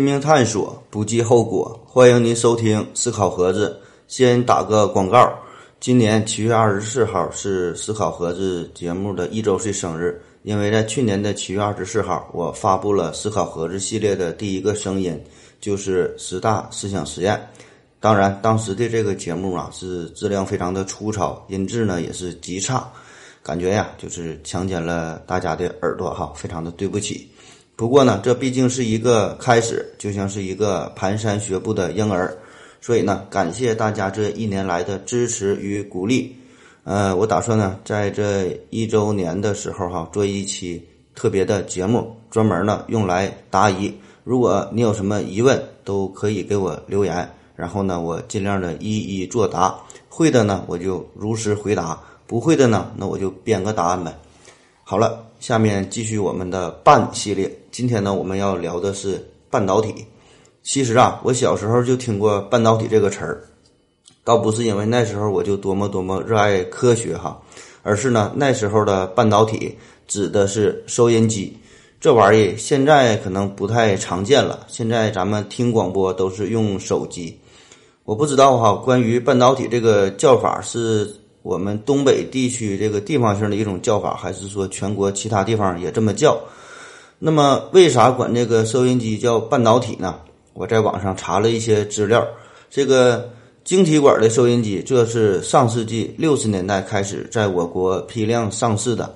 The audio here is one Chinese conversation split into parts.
拼命探索，不计后果。欢迎您收听思考盒子。先打个广告，今年七月二十四号是思考盒子节目的一周岁生日。因为在去年的七月二十四号，我发布了思考盒子系列的第一个声音，就是十大思想实验。当然，当时的这个节目啊，是质量非常的粗糙，音质呢也是极差，感觉呀就是强奸了大家的耳朵哈，非常的对不起。不过呢，这毕竟是一个开始，就像是一个蹒跚学步的婴儿，所以呢，感谢大家这一年来的支持与鼓励。呃，我打算呢，在这一周年的时候哈，做一期特别的节目，专门呢用来答疑。如果你有什么疑问，都可以给我留言。然后呢，我尽量的一一作答，会的呢我就如实回答，不会的呢那我就编个答案呗。好了，下面继续我们的半系列。今天呢我们要聊的是半导体。其实啊，我小时候就听过半导体这个词儿，倒不是因为那时候我就多么多么热爱科学哈，而是呢那时候的半导体指的是收音机。这玩意现在可能不太常见了，现在咱们听广播都是用手机。我不知道哈，关于半导体这个叫法，是我们东北地区这个地方性的一种叫法，还是说全国其他地方也这么叫？那么为啥管这个收音机叫半导体呢？我在网上查了一些资料，这个晶体管的收音机，这是上世纪六十年代开始在我国批量上市的，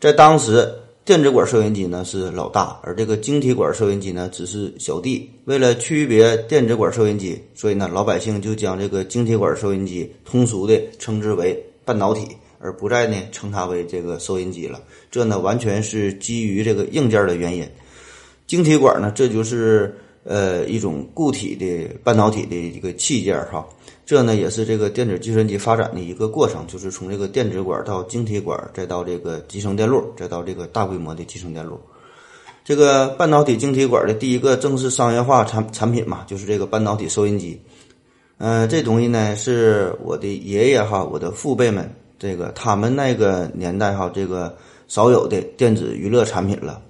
在当时。电子管收音机呢是老大，而这个晶体管收音机呢只是小弟。为了区别电子管收音机，所以呢老百姓就将这个晶体管收音机通俗的称之为半导体，而不再呢称它为这个收音机了。这呢完全是基于这个硬件的原因。晶体管呢，这就是呃一种固体的半导体的一个器件哈。这呢也是这个电子计算机发展的一个过程，就是从这个电子管到晶体管，再到这个集成电路，再到这个大规模的集成电路。这个半导体晶体管的第一个正式商业化产产品嘛，就是这个半导体收音机。嗯，这东西呢是我的爷爷哈，我的父辈们，这个他们那个年代哈，这个少有的电子娱乐产品了。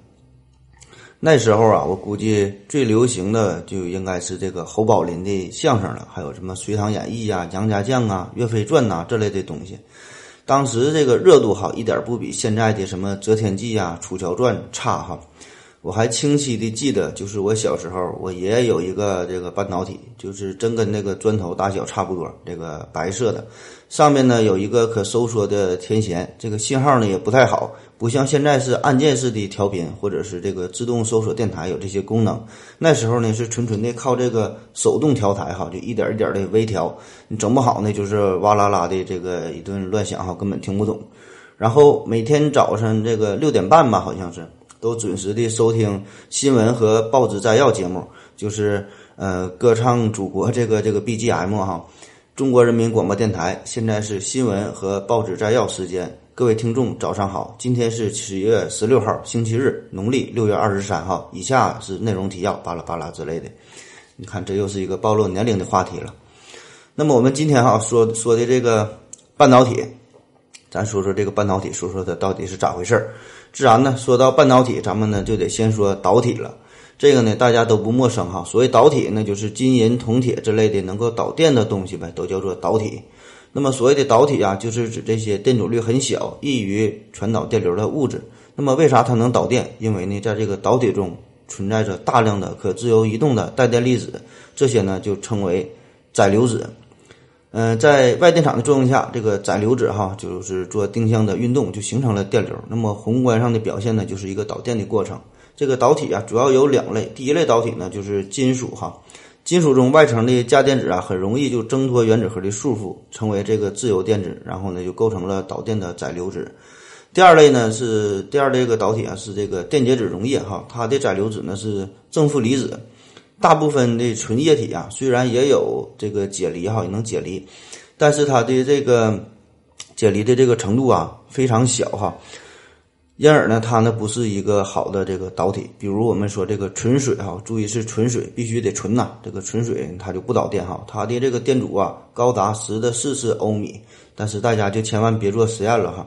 那时候啊，我估计最流行的就应该是这个侯宝林的相声了，还有什么《隋唐演义》啊、《杨家将》啊、《岳飞传》呐这类的东西。当时这个热度哈，一点不比现在的什么《择天记》啊、《楚乔传》差哈。我还清晰的记得，就是我小时候，我爷爷有一个这个半导体，就是真跟那个砖头大小差不多，这个白色的，上面呢有一个可收缩的天线，这个信号呢也不太好，不像现在是按键式的调频或者是这个自动搜索电台有这些功能。那时候呢是纯纯的靠这个手动调台哈，就一点一点的微调，你整不好呢就是哇啦啦的这个一顿乱响哈，根本听不懂。然后每天早上这个六点半吧，好像是。都准时的收听新闻和报纸摘要节目，就是呃歌唱祖国这个这个 BGM 哈，中国人民广播电台现在是新闻和报纸摘要时间，各位听众早上好，今天是七月十六号星期日，农历六月二十三号，以下是内容提要，巴拉巴拉之类的，你看这又是一个暴露年龄的话题了。那么我们今天哈说说的这个半导体，咱说说这个半导体，说说它到底是咋回事儿。自然呢，说到半导体，咱们呢就得先说导体了。这个呢大家都不陌生哈。所谓导体，那就是金银铜铁之类的能够导电的东西呗，都叫做导体。那么所谓的导体啊，就是指这些电阻率很小、易于传导电流的物质。那么为啥它能导电？因为呢，在这个导体中存在着大量的可自由移动的带电粒子，这些呢就称为载流子。嗯，在外电场的作用下，这个载流子哈就是做定向的运动，就形成了电流。那么宏观上的表现呢，就是一个导电的过程。这个导体啊，主要有两类。第一类导体呢，就是金属哈，金属中外层的价电子啊，很容易就挣脱原子核的束缚，成为这个自由电子，然后呢就构成了导电的载流子。第二类呢是第二类个导体啊，是这个电解质溶液哈，它的载流子呢是正负离子。大部分的纯液体啊，虽然也有这个解离哈，也能解离，但是它的这个解离的这个程度啊非常小哈，因而呢，它呢不是一个好的这个导体。比如我们说这个纯水哈，注意是纯水，必须得纯呐，这个纯水它就不导电哈，它的这个电阻啊高达十的四次欧米。但是大家就千万别做实验了哈，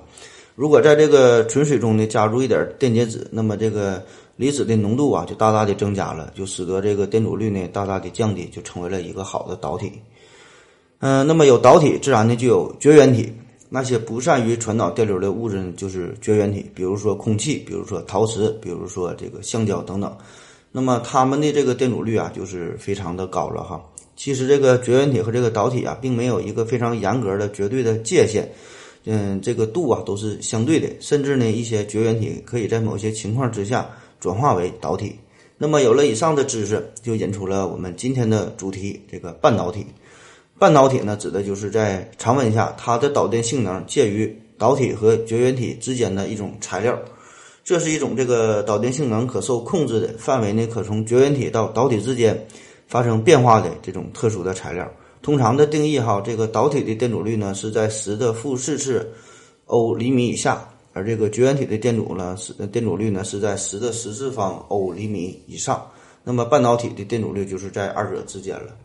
如果在这个纯水中呢加入一点电解质，那么这个。离子的浓度啊就大大的增加了，就使得这个电阻率呢大大的降低，就成为了一个好的导体。嗯，那么有导体，自然呢就有绝缘体。那些不善于传导电流的物质呢，就是绝缘体，比如说空气，比如说陶瓷，比如说这个橡胶等等。那么它们的这个电阻率啊，就是非常的高了哈。其实这个绝缘体和这个导体啊，并没有一个非常严格的绝对的界限，嗯，这个度啊都是相对的，甚至呢一些绝缘体可以在某些情况之下转化为导体。那么有了以上的知识，就引出了我们今天的主题，这个半导体。半导体呢，指的就是在常温下，它的导电性能介于导体和绝缘体之间的一种材料。这是一种这个导电性能可受控制的范围呢，可从绝缘体到导体之间发生变化的这种特殊的材料。通常的定义哈，这个导体的电阻率呢是在十的负四次欧厘米以下，而这个绝缘体的电阻呢是电阻率呢是在十的十次方欧厘米以上。那么半导体的电阻率就是在二者之间了。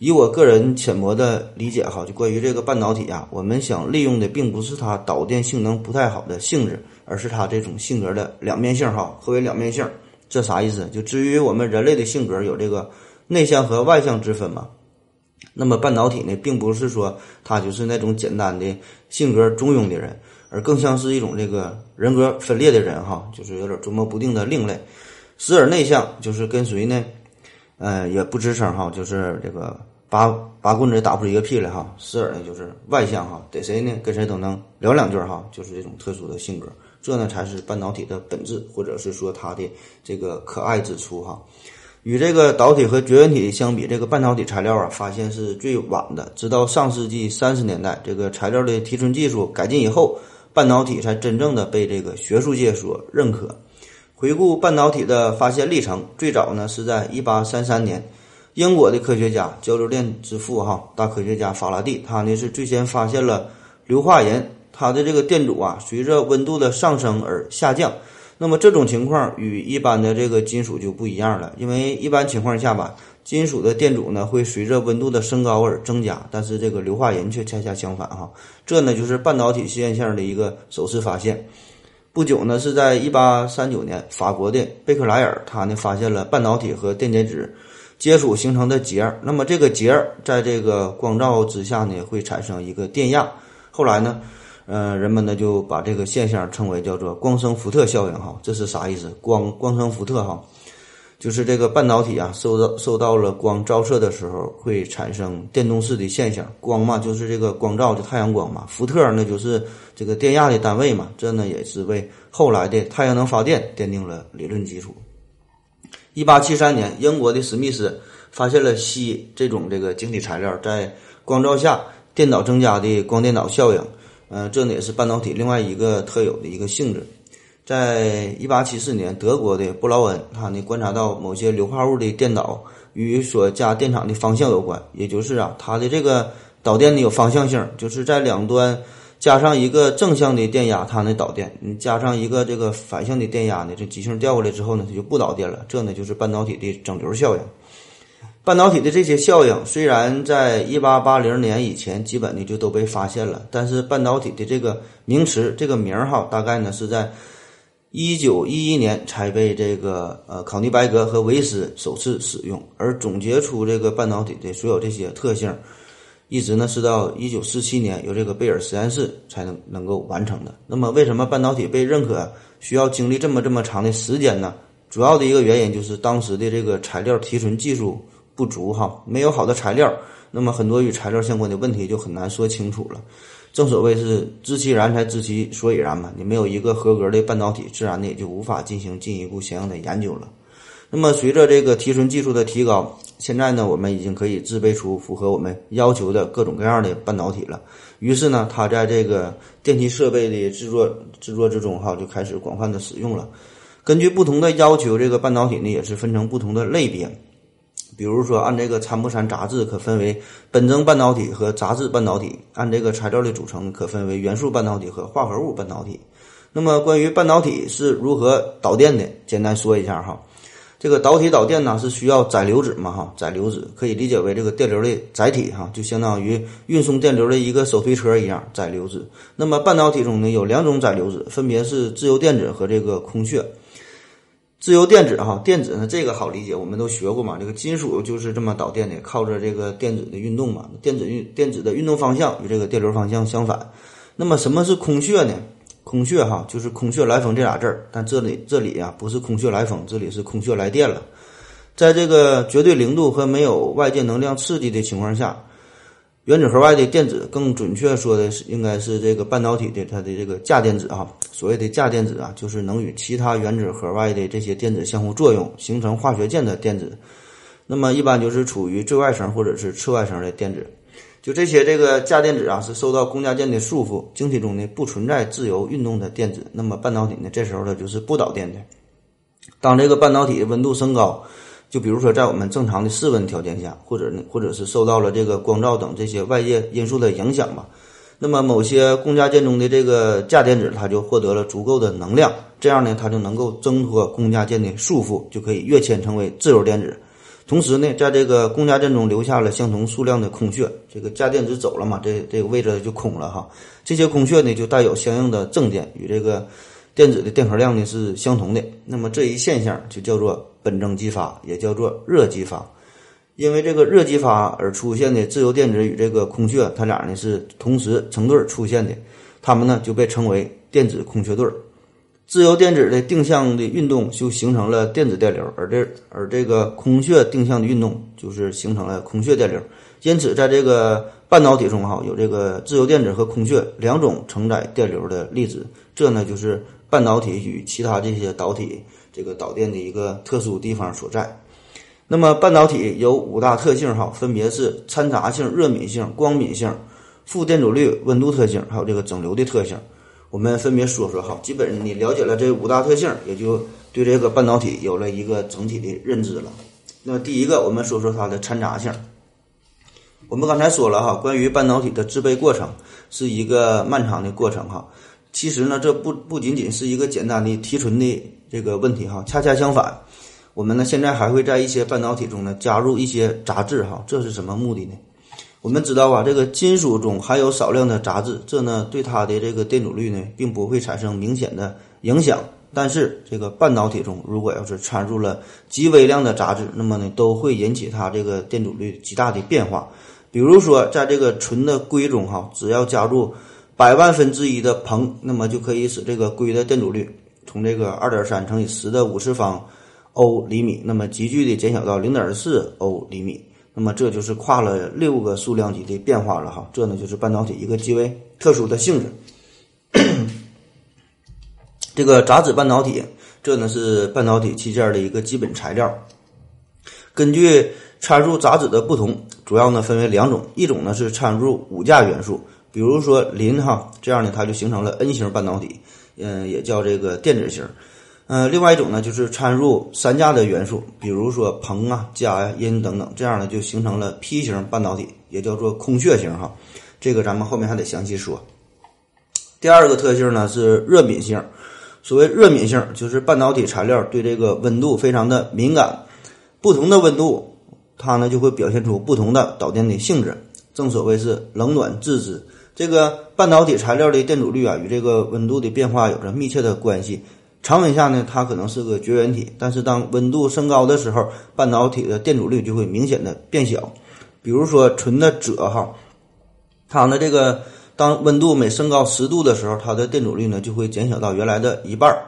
以我个人浅薄的理解哈，就关于这个半导体啊，我们想利用的并不是它导电性能不太好的性质，而是它这种性格的两面性哈。何为两面性？这啥意思？就至于我们人类的性格有这个内向和外向之分嘛。那么半导体呢，并不是说它就是那种简单的性格中庸的人，而更像是一种这个人格分裂的人哈，就是有点捉摸不定的另类。时而内向，就是跟随呢，呃，也不吱声哈，就是这个。拔拔棍子打不出一个屁来哈，时而呢就是外向哈，逮谁呢跟谁都能聊两句哈，就是这种特殊的性格，这呢才是半导体的本质，或者是说它的这个可爱之处哈。与这个导体和绝缘体相比，这个半导体材料啊发现是最晚的，直到上世纪三十年代，这个材料的提纯技术改进以后，半导体才真正的被这个学术界所认可。回顾半导体的发现历程，最早呢是在一八三三年。英国的科学家交流电之父哈大科学家法拉第，他呢是最先发现了硫化银，它的这个电阻啊随着温度的上升而下降。那么这种情况与一般的这个金属就不一样了，因为一般情况下吧，金属的电阻呢会随着温度的升高而增加，但是这个硫化银却恰恰相反哈。这呢就是半导体现象的一个首次发现。不久呢是在一八三九年，法国的贝克莱尔他呢发现了半导体和电解质。接触形成的结儿，那么这个结儿在这个光照之下呢，会产生一个电压。后来呢，呃，人们呢就把这个现象称为叫做光生伏特效应哈。这是啥意思？光光生伏特哈，就是这个半导体啊，受到受到了光照射的时候，会产生电动式的现象。光嘛，就是这个光照的太阳光嘛。福特那就是这个电压的单位嘛。这呢也是为后来的太阳能发电奠定了理论基础。一八七三年，英国的史密斯发现了锡这种这个晶体材料在光照下电导增加的光电导效应。嗯，这呢也是半导体另外一个特有的一个性质。在一八七四年，德国的布劳恩他呢观察到某些硫化物的电导与所加电场的方向有关，也就是啊，它的这个导电呢有方向性，就是在两端。加上一个正向的电压，它呢导电；你加上一个这个反向的电压呢，这极性调过来之后呢，它就不导电了。这呢就是半导体的整流效应。半导体的这些效应虽然在一八八零年以前基本呢就都被发现了，但是半导体的这个名词这个名儿哈，大概呢是在一九一一年才被这个呃考尼白格和维斯首次使用，而总结出这个半导体的所有这些特性。一直呢是到一九四七年由这个贝尔实验室才能能够完成的。那么为什么半导体被认可需要经历这么这么长的时间呢？主要的一个原因就是当时的这个材料提纯技术不足哈，没有好的材料，那么很多与材料相关的问题就很难说清楚了。正所谓是知其然才知其所以然嘛，你没有一个合格的半导体，自然的也就无法进行进一步相应的研究了。那么随着这个提纯技术的提高，现在呢，我们已经可以制备出符合我们要求的各种各样的半导体了。于是呢，它在这个电气设备的制作制作之中，哈，就开始广泛的使用了。根据不同的要求，这个半导体呢也是分成不同的类别。比如说，按这个参谋山杂志可分为苯增半导体和杂质半导体；按这个材料的组成可分为元素半导体和化合物半导体。那么，关于半导体是如何导电的，简单说一下哈。这个导体导电呢是需要载流子嘛哈，载流子可以理解为这个电流的载体哈，就相当于运送电流的一个手推车一样载流子。那么半导体中呢有两种载流子，分别是自由电子和这个空穴。自由电子哈，电子呢这个好理解，我们都学过嘛。这个金属就是这么导电的，靠着这个电子的运动嘛。电子运电子的运动方向与这个电流方向相反。那么什么是空穴呢？空穴哈，就是空穴来风这俩字儿。但这里这里啊，不是空穴来风，这里是空穴来电了。在这个绝对零度和没有外界能量刺激的情况下。原子核外的电子，更准确说的是，应该是这个半导体的它的这个价电子啊。所谓的价电子啊，就是能与其他原子核外的这些电子相互作用，形成化学键的电子。那么一般就是处于最外层或者是次外层的电子。就这些这个价电子啊，是受到共价键的束缚，晶体中呢不存在自由运动的电子。那么半导体呢，这时候它就是不导电的。当这个半导体温度升高。就比如说，在我们正常的室温条件下，或者呢，或者是受到了这个光照等这些外界因素的影响吧，那么某些共价键中的这个价电子，它就获得了足够的能量，这样呢，它就能够挣脱共价键的束缚，就可以跃迁成为自由电子。同时呢，在这个共价键中留下了相同数量的空穴，这个价电子走了嘛，这这个位置就空了哈。这些空穴呢，就带有相应的正电，与这个电子的电荷量呢是相同的。那么这一现象就叫做。本征激发也叫做热激发，因为这个热激发而出现的自由电子与这个空穴，它俩呢是同时成对出现的，它们呢就被称为电子空穴对。自由电子的定向的运动就形成了电子电流，而这而这个空穴定向的运动就是形成了空穴电流。因此，在这个半导体中哈，有这个自由电子和空穴两种承载电流的粒子，这呢就是半导体与其他这些导体。这个导电的一个特殊地方所在。那么半导体有五大特性哈，分别是掺杂性、热敏性、光敏性、负电阻率、温度特性，还有这个整流的特性。我们分别说说哈。基本你了解了这五大特性，也就对这个半导体有了一个整体的认知了。那么第一个，我们说说它的掺杂性。我们刚才说了哈，关于半导体的制备过程是一个漫长的过程哈。其实呢，这不不仅仅是一个简单的提纯的。这个问题哈，恰恰相反，我们呢现在还会在一些半导体中呢加入一些杂质哈，这是什么目的呢？我们知道啊，这个金属中含有少量的杂质，这呢对它的这个电阻率呢并不会产生明显的影响。但是这个半导体中如果要是掺入了极微量的杂质，那么呢都会引起它这个电阻率极大的变化。比如说，在这个纯的硅中哈，只要加入百万分之一的硼，那么就可以使这个硅的电阻率。从这个二点三乘以十的五次方欧厘米，那么急剧的减小到零点四欧厘米，那么这就是跨了六个数量级的变化了哈。这呢就是半导体一个极为特殊的性质。这个杂质半导体，这呢是半导体器件的一个基本材料。根据参数杂质的不同，主要呢分为两种，一种呢是参数五价元素，比如说磷哈，这样呢它就形成了 N 型半导体。嗯，也叫这个电子型。嗯，另外一种呢，就是掺入三价的元素，比如说硼啊、镓呀、铟等等，这样呢就形成了 P 型半导体，也叫做空穴型哈。这个咱们后面还得详细说。第二个特性呢是热敏性。所谓热敏性，就是半导体材料对这个温度非常的敏感，不同的温度，它呢就会表现出不同的导电的性质。正所谓是冷暖自知。这个半导体材料的电阻率啊，与这个温度的变化有着密切的关系。常温下呢，它可能是个绝缘体，但是当温度升高的时候，半导体的电阻率就会明显的变小。比如说纯的锗哈，它呢这个当温度每升高十度的时候，它的电阻率呢就会减小到原来的一半儿。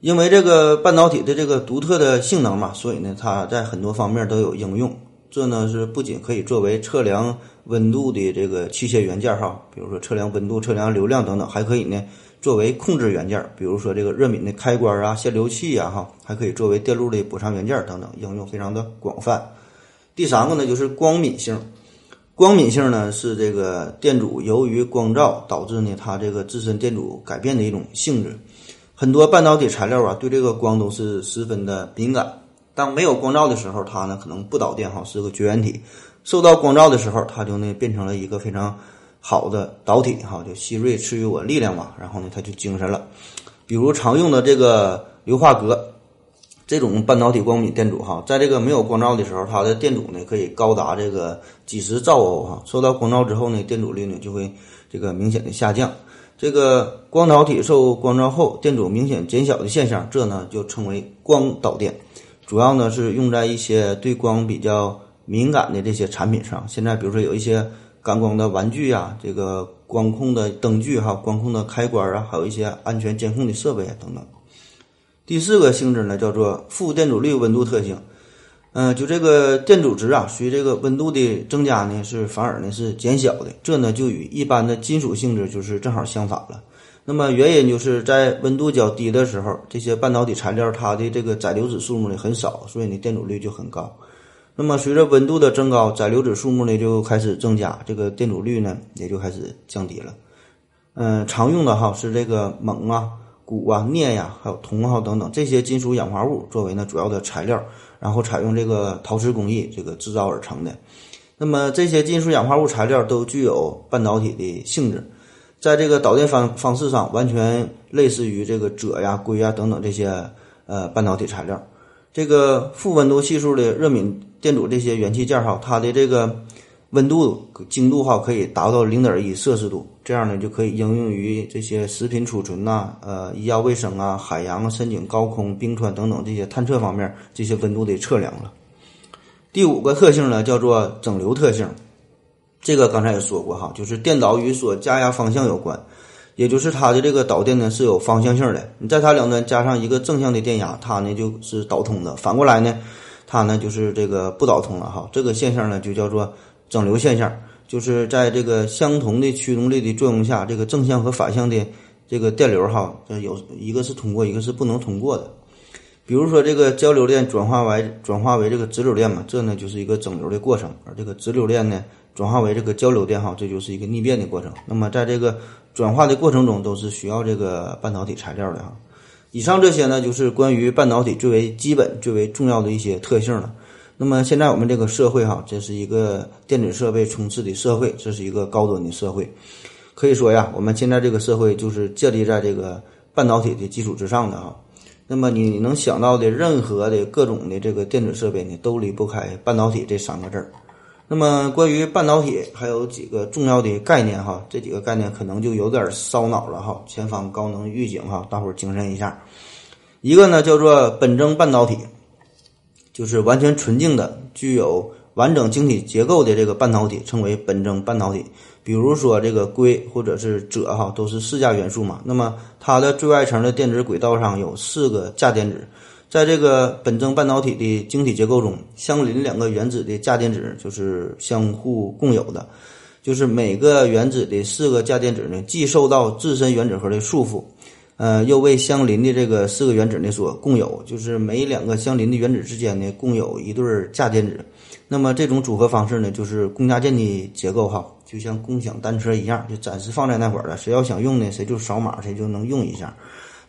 因为这个半导体的这个独特的性能嘛，所以呢，它在很多方面都有应用。这呢是不仅可以作为测量温度的这个器械元件哈，比如说测量温度、测量流量等等，还可以呢作为控制元件，比如说这个热敏的开关啊、限流器呀哈，还可以作为电路的补偿元件等等，应用非常的广泛。第三个呢就是光敏性，光敏性呢是这个电阻由于光照导致呢它这个自身电阻改变的一种性质。很多半导体材料啊对这个光都是十分的敏感。当没有光照的时候，它呢可能不导电哈，是个绝缘体；受到光照的时候，它就呢变成了一个非常好的导体哈，就希瑞赐予我力量嘛，然后呢它就精神了。比如常用的这个硫化镉这种半导体光敏电阻哈，在这个没有光照的时候，它的电阻呢可以高达这个几十兆欧哈，受到光照之后呢，电阻率呢就会这个明显的下降。这个光导体受光照后电阻明显减小的现象，这呢就称为光导电。主要呢是用在一些对光比较敏感的这些产品上。现在比如说有一些感光的玩具啊，这个光控的灯具哈，光控的开关啊，还有一些安全监控的设备啊等等。第四个性质呢叫做负电阻率温度特性。嗯，就这个电阻值啊，随这个温度的增加呢，是反而呢是减小的。这呢就与一般的金属性质就是正好相反了。那么原因就是在温度较低的时候，这些半导体材料它的这个载流子数目呢很少，所以呢电阻率就很高。那么随着温度的增高，载流子数目呢就开始增加，这个电阻率呢也就开始降低了。嗯，常用的哈是这个锰啊、钴啊、镍呀，还有铜啊等等这些金属氧化物作为呢主要的材料。然后采用这个陶瓷工艺这个制造而成的，那么这些金属氧化物材料都具有半导体的性质，在这个导电方方式上完全类似于这个锗呀、硅呀等等这些呃半导体材料。这个负温度系数的热敏电阻这些元器件哈，它的这个。温度精度哈可以达到零点一摄氏度，这样呢就可以应用于这些食品储存呐、呃医药卫生啊、海洋、深井、高空、冰川等等这些探测方面这些温度的测量了。第五个特性呢叫做整流特性，这个刚才也说过哈，就是电导与所加压方向有关，也就是它的这个导电呢是有方向性的，你在它两端加上一个正向的电压，它呢就是导通的；反过来呢，它呢就是这个不导通了哈。这个现象呢就叫做。整流现象就是在这个相同的驱动力的作用下，这个正向和反向的这个电流哈，有一个是通过，一个是不能通过的。比如说这个交流电转化为转化为这个直流电嘛，这呢就是一个整流的过程；而这个直流电呢转化为这个交流电哈，这就是一个逆变的过程。那么在这个转化的过程中，都是需要这个半导体材料的哈。以上这些呢，就是关于半导体最为基本、最为重要的一些特性了。那么现在我们这个社会哈，这是一个电子设备充斥的社会，这是一个高端的社会。可以说呀，我们现在这个社会就是建立在这个半导体的基础之上的哈。那么你能想到的任何的各种的这个电子设备呢，都离不开半导体这三个字儿。那么关于半导体还有几个重要的概念哈，这几个概念可能就有点烧脑了哈。前方高能预警哈，大伙儿精神一下。一个呢叫做本征半导体。就是完全纯净的、具有完整晶体结构的这个半导体，称为本征半导体。比如说这个硅或者是锗哈，都是四价元素嘛。那么它的最外层的电子轨道上有四个价电子，在这个本征半导体的晶体结构中，相邻两个原子的价电子就是相互共有的，就是每个原子的四个价电子呢，既受到自身原子核的束缚。呃，又为相邻的这个四个原子呢所共有，就是每两个相邻的原子之间呢共有一对价电子。那么这种组合方式呢，就是共价键的结构哈，就像共享单车一样，就暂时放在那会儿了。谁要想用呢，谁就扫码，谁就能用一下。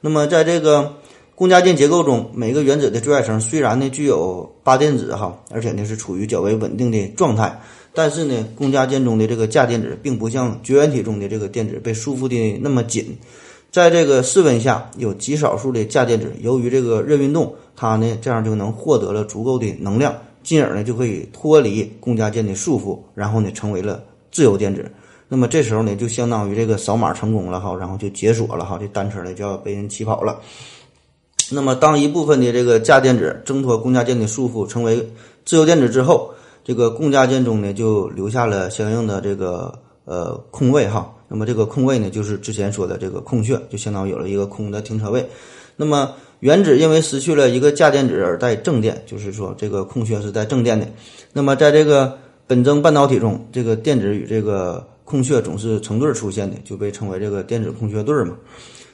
那么在这个共价键结构中，每个原子的最外层虽然呢具有八电子哈，而且呢是处于较为稳定的状态，但是呢共价键中的这个价电子并不像绝缘体中的这个电子被束缚的那么紧。在这个室温下，有极少数的价电子，由于这个热运动，它呢这样就能获得了足够的能量，进而呢就可以脱离共价键的束缚，然后呢成为了自由电子。那么这时候呢，就相当于这个扫码成功了哈，然后就解锁了哈，这单车呢就要被人骑跑了。那么当一部分的这个价电子挣脱共价键的束缚，成为自由电子之后，这个共价键中呢就留下了相应的这个呃空位哈。那么这个空位呢，就是之前说的这个空穴，就相当于有了一个空的停车位。那么原子因为失去了一个价电子而带正电，就是说这个空穴是带正电的。那么在这个本征半导体中，这个电子与这个空穴总是成对出现的，就被称为这个电子空穴对嘛。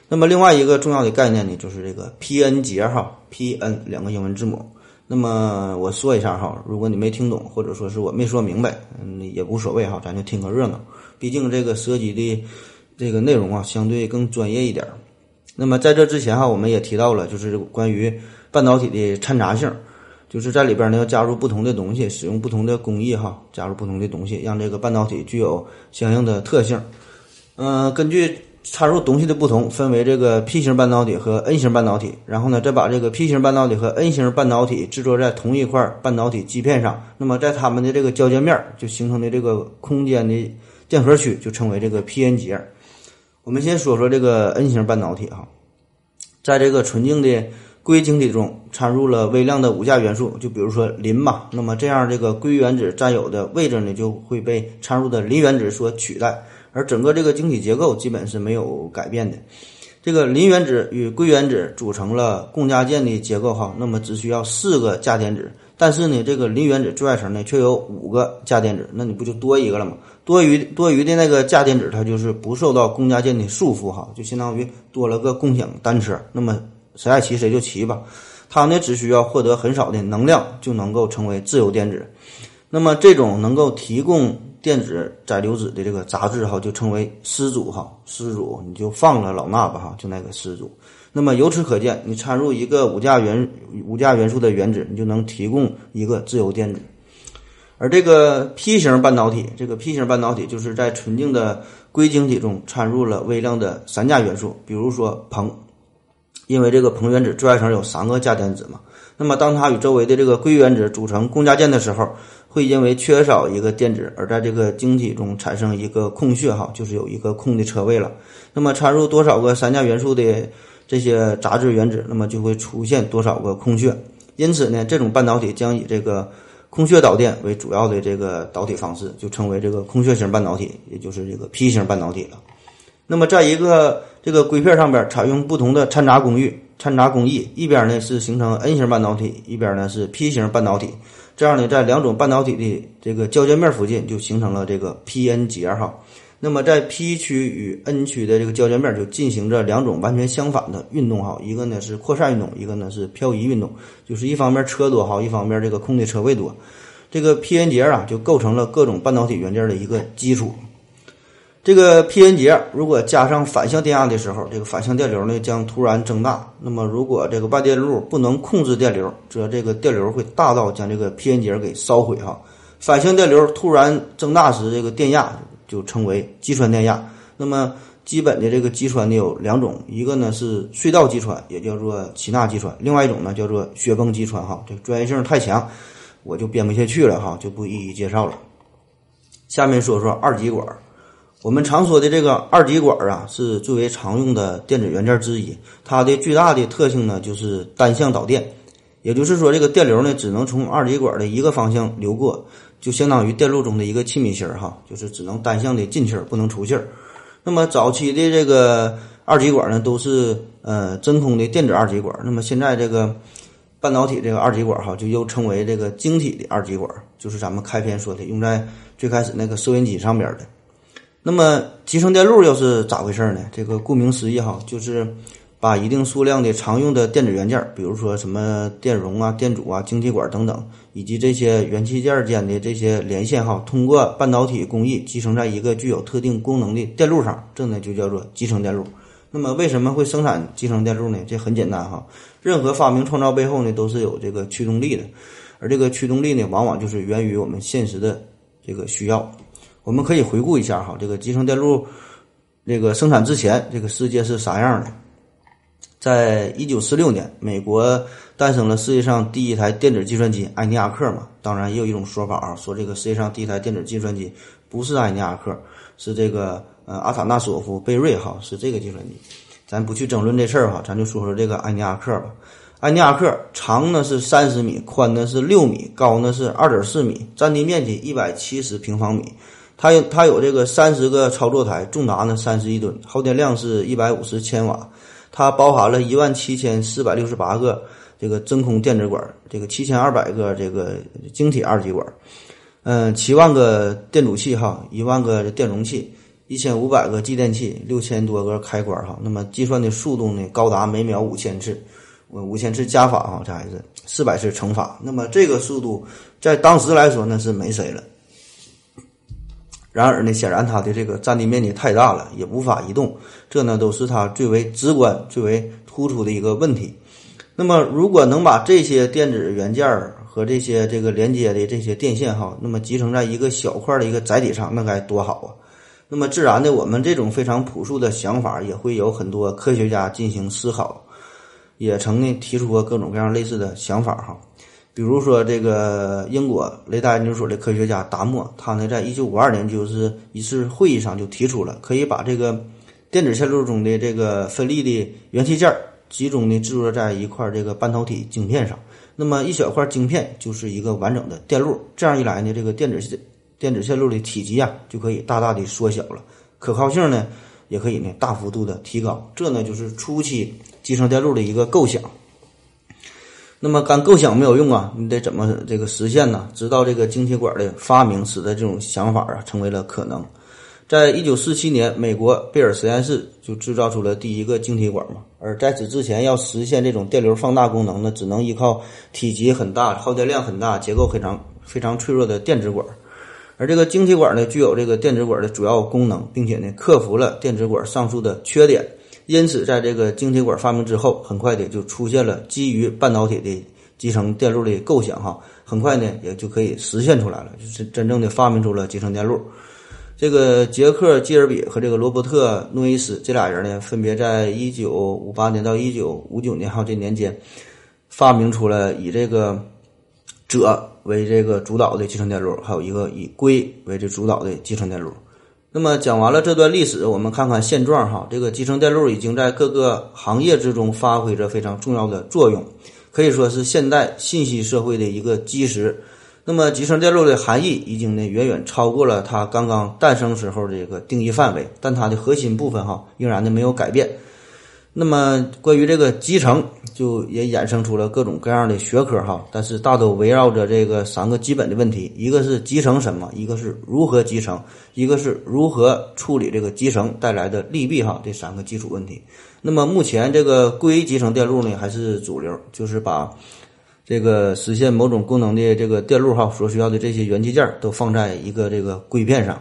那么另外一个重要的概念呢，就是这个 P-N 结哈，P-N 两个英文字母。那么我说一下哈，如果你没听懂，或者说是我没说明白，嗯，也无所谓哈，咱就听个热闹。毕竟这个涉及的这个内容啊，相对更专业一点。那么在这之前哈，我们也提到了，就是关于半导体的掺杂性，就是在里边呢要加入不同的东西，使用不同的工艺哈，加入不同的东西，让这个半导体具有相应的特性。嗯，根据。插入东西的不同，分为这个 P 型半导体和 N 型半导体。然后呢，再把这个 P 型半导体和 N 型半导体制作在同一块半导体基片上。那么，在它们的这个交界面就形成的这个空间的电荷区，就称为这个 P-N 结。我们先说说这个 N 型半导体哈，在这个纯净的硅晶体中掺入了微量的无价元素，就比如说磷嘛，那么这样这个硅原子占有的位置呢，就会被掺入的磷原子所取代，而整个这个晶体结构基本是没有改变的。这个磷原子与硅原子组成了共价键的结构哈，那么只需要四个价电子。但是呢，这个磷原子最外层呢却有五个价电子，那你不就多一个了吗？多余多余的那个价电子，它就是不受到共价键的束缚哈，就相当于多了个共享单车。那么谁爱骑谁就骑吧，它呢只需要获得很少的能量就能够成为自由电子。那么这种能够提供电子载流子的这个杂质哈，就称为丝组哈，丝组你就放了老衲吧哈，就那个丝组。那么由此可见，你掺入一个五价元五价元素的原子，你就能提供一个自由电子。而这个 P 型半导体，这个 P 型半导体就是在纯净的硅晶体中掺入了微量的三价元素，比如说硼，因为这个硼原子最外层有三个价电子嘛。那么当它与周围的这个硅原子组成共价键的时候，会因为缺少一个电子而在这个晶体中产生一个空穴哈，就是有一个空的车位了。那么掺入多少个三价元素的？这些杂质原子，那么就会出现多少个空穴？因此呢，这种半导体将以这个空穴导电为主要的这个导体方式，就称为这个空穴型半导体，也就是这个 P 型半导体了。那么，在一个这个硅片上边采用不同的掺杂工艺，掺杂工艺一边呢是形成 N 型半导体，一边呢是 P 型半导体。这样呢，在两种半导体的这个交界面附近就形成了这个 P-N 结哈。那么在 P 区与 N 区的这个交界面就进行着两种完全相反的运动哈，一个呢是扩散运动，一个呢是漂移运动，就是一方面车多哈，一方面这个空的车位多，这个 P-N 结啊就构成了各种半导体元件的一个基础。这个 P-N 结如果加上反向电压的时候，这个反向电流呢将突然增大。那么如果这个外电路不能控制电流，则这个电流会大到将这个 P-N 结给烧毁哈。反向电流突然增大时，这个电压。就称为击穿电压。那么基本的这个击穿呢有两种，一个呢是隧道击穿，也叫做齐纳击穿；另外一种呢叫做雪崩击穿。哈，这专业性太强，我就编不下去了哈，就不一一介绍了。下面说说二极管。我们常说的这个二极管啊，是最为常用的电子元件之一。它的最大的特性呢就是单向导电，也就是说这个电流呢只能从二极管的一个方向流过。就相当于电路中的一个气密芯儿哈，就是只能单向的进气儿，不能出气儿。那么早期的这个二极管呢，都是呃真空的电子二极管。那么现在这个半导体这个二极管哈，就又称为这个晶体的二极管，就是咱们开篇说的用在最开始那个收音机上边的。那么集成电路又是咋回事呢？这个顾名思义哈，就是。把一定数量的常用的电子元件，比如说什么电容啊、电阻啊、晶体管等等，以及这些元器件间的这些连线哈，通过半导体工艺集成在一个具有特定功能的电路上，这呢就叫做集成电路。那么为什么会生产集成电路呢？这很简单哈，任何发明创造背后呢都是有这个驱动力的，而这个驱动力呢往往就是源于我们现实的这个需要。我们可以回顾一下哈，这个集成电路这个生产之前，这个世界是啥样的？在一九四六年，美国诞生了世界上第一台电子计算机埃尼亚克嘛。当然，也有一种说法啊，说这个世界上第一台电子计算机不是埃尼亚克，是这个呃阿塔纳索夫贝瑞哈，是这个计算机。咱不去争论这事儿哈，咱就说说这个埃尼亚克吧。埃尼亚克长呢是三十米，宽呢是六米，高呢是二点四米，占地面积一百七十平方米。它有它有这个三十个操作台，重达呢三十一吨，耗电量是一百五十千瓦。它包含了一万七千四百六十八个这个真空电子管，这个七千二百个这个晶体二极管，嗯，七万个电阻器哈，一万个电容器，一千五百个继电器，六千多个开关哈。那么计算的速度呢，高达每秒五千次，五千次加法哈，这还是四百次乘法。那么这个速度在当时来说那是没谁了。然而呢，显然它的这个占地面积太大了，也无法移动，这呢都是它最为直观、最为突出的一个问题。那么，如果能把这些电子元件和这些这个连接的这些电线哈，那么集成在一个小块的一个载体上，那该多好啊！那么，自然的，我们这种非常朴素的想法，也会有很多科学家进行思考，也曾呢提出过各种各样类似的想法哈。比如说，这个英国雷达研究所的科学家达莫，他呢，在一九五二年就是一次会议上就提出了，可以把这个电子线路中的这个分立的元器件集中的制作在一块这个半导体晶片上。那么一小块晶片就是一个完整的电路，这样一来呢，这个电子电子线路的体积啊就可以大大的缩小了，可靠性呢也可以呢大幅度的提高。这呢就是初期集成电路的一个构想。那么干构想没有用啊，你得怎么这个实现呢？直到这个晶体管的发明，使得这种想法啊成为了可能。在一九四七年，美国贝尔实验室就制造出了第一个晶体管嘛。而在此之前，要实现这种电流放大功能呢，只能依靠体积很大、耗电量很大、结构非常非常脆弱的电子管。而这个晶体管呢，具有这个电子管的主要功能，并且呢，克服了电子管上述的缺点。因此，在这个晶体管发明之后，很快的就出现了基于半导体的集成电路的构想，哈，很快呢也就可以实现出来了，就是真正的发明出了集成电路。这个杰克·基尔比和这个罗伯特·诺伊斯这俩人呢，分别在一九五八年到一九五九年哈这年间，发明出了以这个锗为这个主导的集成电路，还有一个以硅为这主导的集成电路。那么讲完了这段历史，我们看看现状哈。这个集成电路已经在各个行业之中发挥着非常重要的作用，可以说是现代信息社会的一个基石。那么集成电路的含义已经呢远远超过了它刚刚诞生时候这个定义范围，但它的核心部分哈仍然的没有改变。那么关于这个集成，就也衍生出了各种各样的学科哈，但是大都围绕着这个三个基本的问题：一个是集成什么，一个是如何集成，一个是如何处理这个集成带来的利弊哈，这三个基础问题。那么目前这个硅集成电路呢还是主流，就是把这个实现某种功能的这个电路哈所需要的这些元器件都放在一个这个硅片上。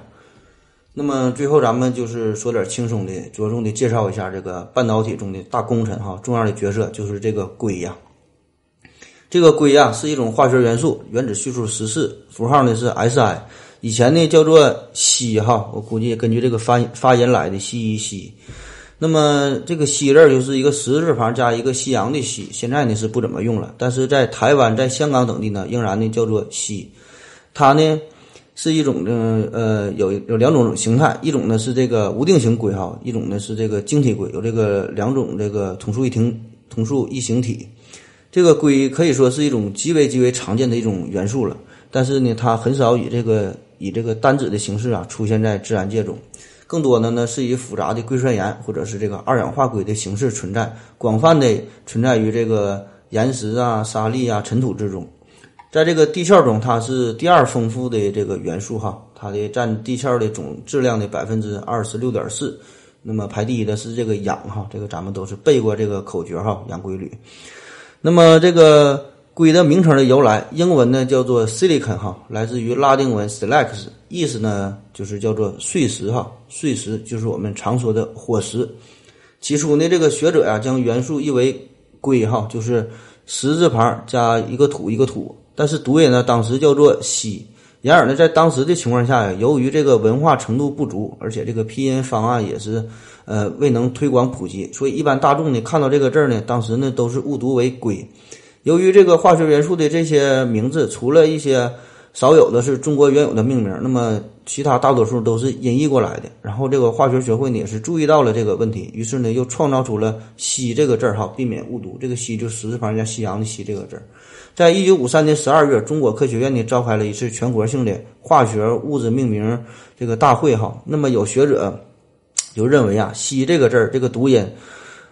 那么最后，咱们就是说点轻松的，着重的介绍一下这个半导体中的大功臣哈，重要的角色就是这个硅呀。这个硅呀是一种化学元素，原子序数十四，符号呢是 Si，以前呢叫做硒哈，我估计根据这个发发音来的硒硒。那么这个硒字就是一个十字旁加一个夕阳的夕，现在呢是不怎么用了，但是在台湾、在香港等地呢，仍然呢叫做硒。它呢。是一种的，呃，有有两种形态，一种呢是这个无定型硅哈，一种呢是这个晶体硅，有这个两种这个同素异停同素异形体。这个硅可以说是一种极为极为常见的一种元素了，但是呢，它很少以这个以这个单子的形式啊出现在自然界中，更多的呢是以复杂的硅酸盐或者是这个二氧化硅的形式存在，广泛的存在于这个岩石啊、沙砾啊、尘土之中。在这个地壳中，它是第二丰富的这个元素哈，它的占地壳的总质量的百分之二十六点四。那么排第一的是这个氧哈，这个咱们都是背过这个口诀哈，氧硅铝。那么这个硅的名称的由来，英文呢叫做 silicon 哈，来自于拉丁文 silex，意思呢就是叫做碎石哈，碎石就是我们常说的火石。起初呢，这个学者呀将元素译为硅哈，就是十字旁加一个土一个土。但是读音呢，当时叫做西。然而呢，在当时的情况下呀，由于这个文化程度不足，而且这个拼音方案也是呃未能推广普及，所以一般大众呢看到这个字儿呢，当时呢都是误读为龟。由于这个化学元素的这些名字，除了一些少有的是中国原有的命名，那么其他大多数都是音译过来的。然后这个化学学会呢也是注意到了这个问题，于是呢又创造出了“西”这个字儿哈，避免误读。这个“西”就十字旁加夕阳的“西”这个字儿。在一九五三年十二月，中国科学院呢召开了一次全国性的化学物质命名这个大会哈。那么有学者就认为啊，硒这个字儿这个读音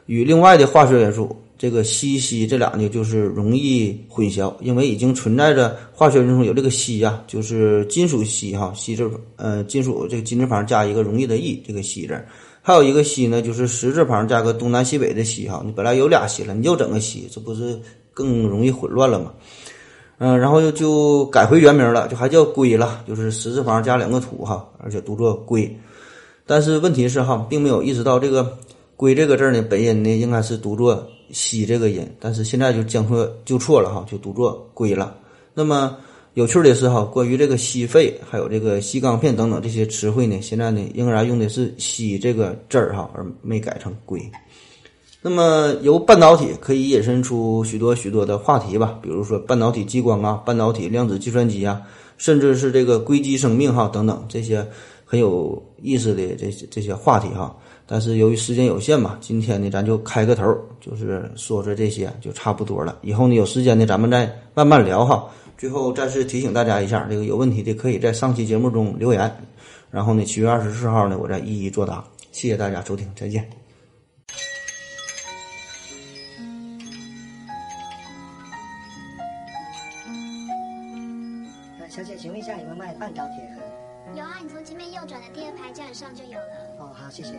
与另外的化学元素这个硒硒这俩呢就是容易混淆，因为已经存在着化学元素有这个硒呀，就是金属硒哈，硒字呃金属这个金字旁加一个容易的易这个硒字，还有一个硒呢就是十字旁加个东南西北的西哈，你本来有俩硒了，你又整个硒，这不是？更容易混乱了吗，嗯，然后就就改回原名了，就还叫硅了，就是十字旁加两个土哈，而且读作硅。但是问题是哈，并没有意识到这个硅这个字呢，本音呢应该是读作西这个音，但是现在就将错就错了哈，就读作硅了。那么有趣的是哈，关于这个硒肺还有这个硒钢片等等这些词汇呢，现在呢仍然用的是硒这个字儿哈，而没改成硅。那么，由半导体可以引申出许多许多的话题吧，比如说半导体激光啊、半导体量子计算机啊，甚至是这个硅基生命哈等等这些很有意思的这些这些话题哈，但是由于时间有限嘛，今天呢咱就开个头，就是说说这些就差不多了。以后呢有时间呢咱们再慢慢聊哈。最后再次提醒大家一下，这个有问题的可以在上期节目中留言，然后呢七月二十四号呢我再一一作答。谢谢大家收听，再见。谢谢。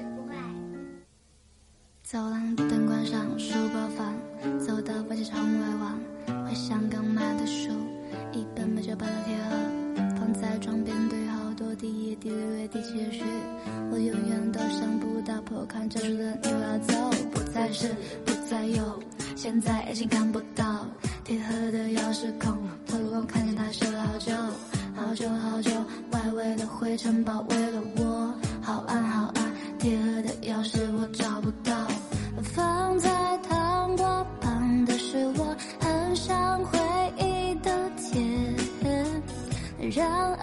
走廊的灯关上，书包放，走到房间窗外望，回想刚买的书，一本本就，把它贴合，放在床边堆好多，第一页，第六页，第七页，许我永远都想不到，破开这书的你又要走，不再是，不再有，现在已经看不到，铁盒的钥匙孔，透过光看见它写了好久好久好久，外围的灰尘包围了我，好暗好暗。铁的钥匙我找不到，放在糖果旁的是我很想回忆的甜。让。